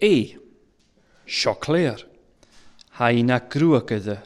E. Sio Clare. Hain ac grwag iddo.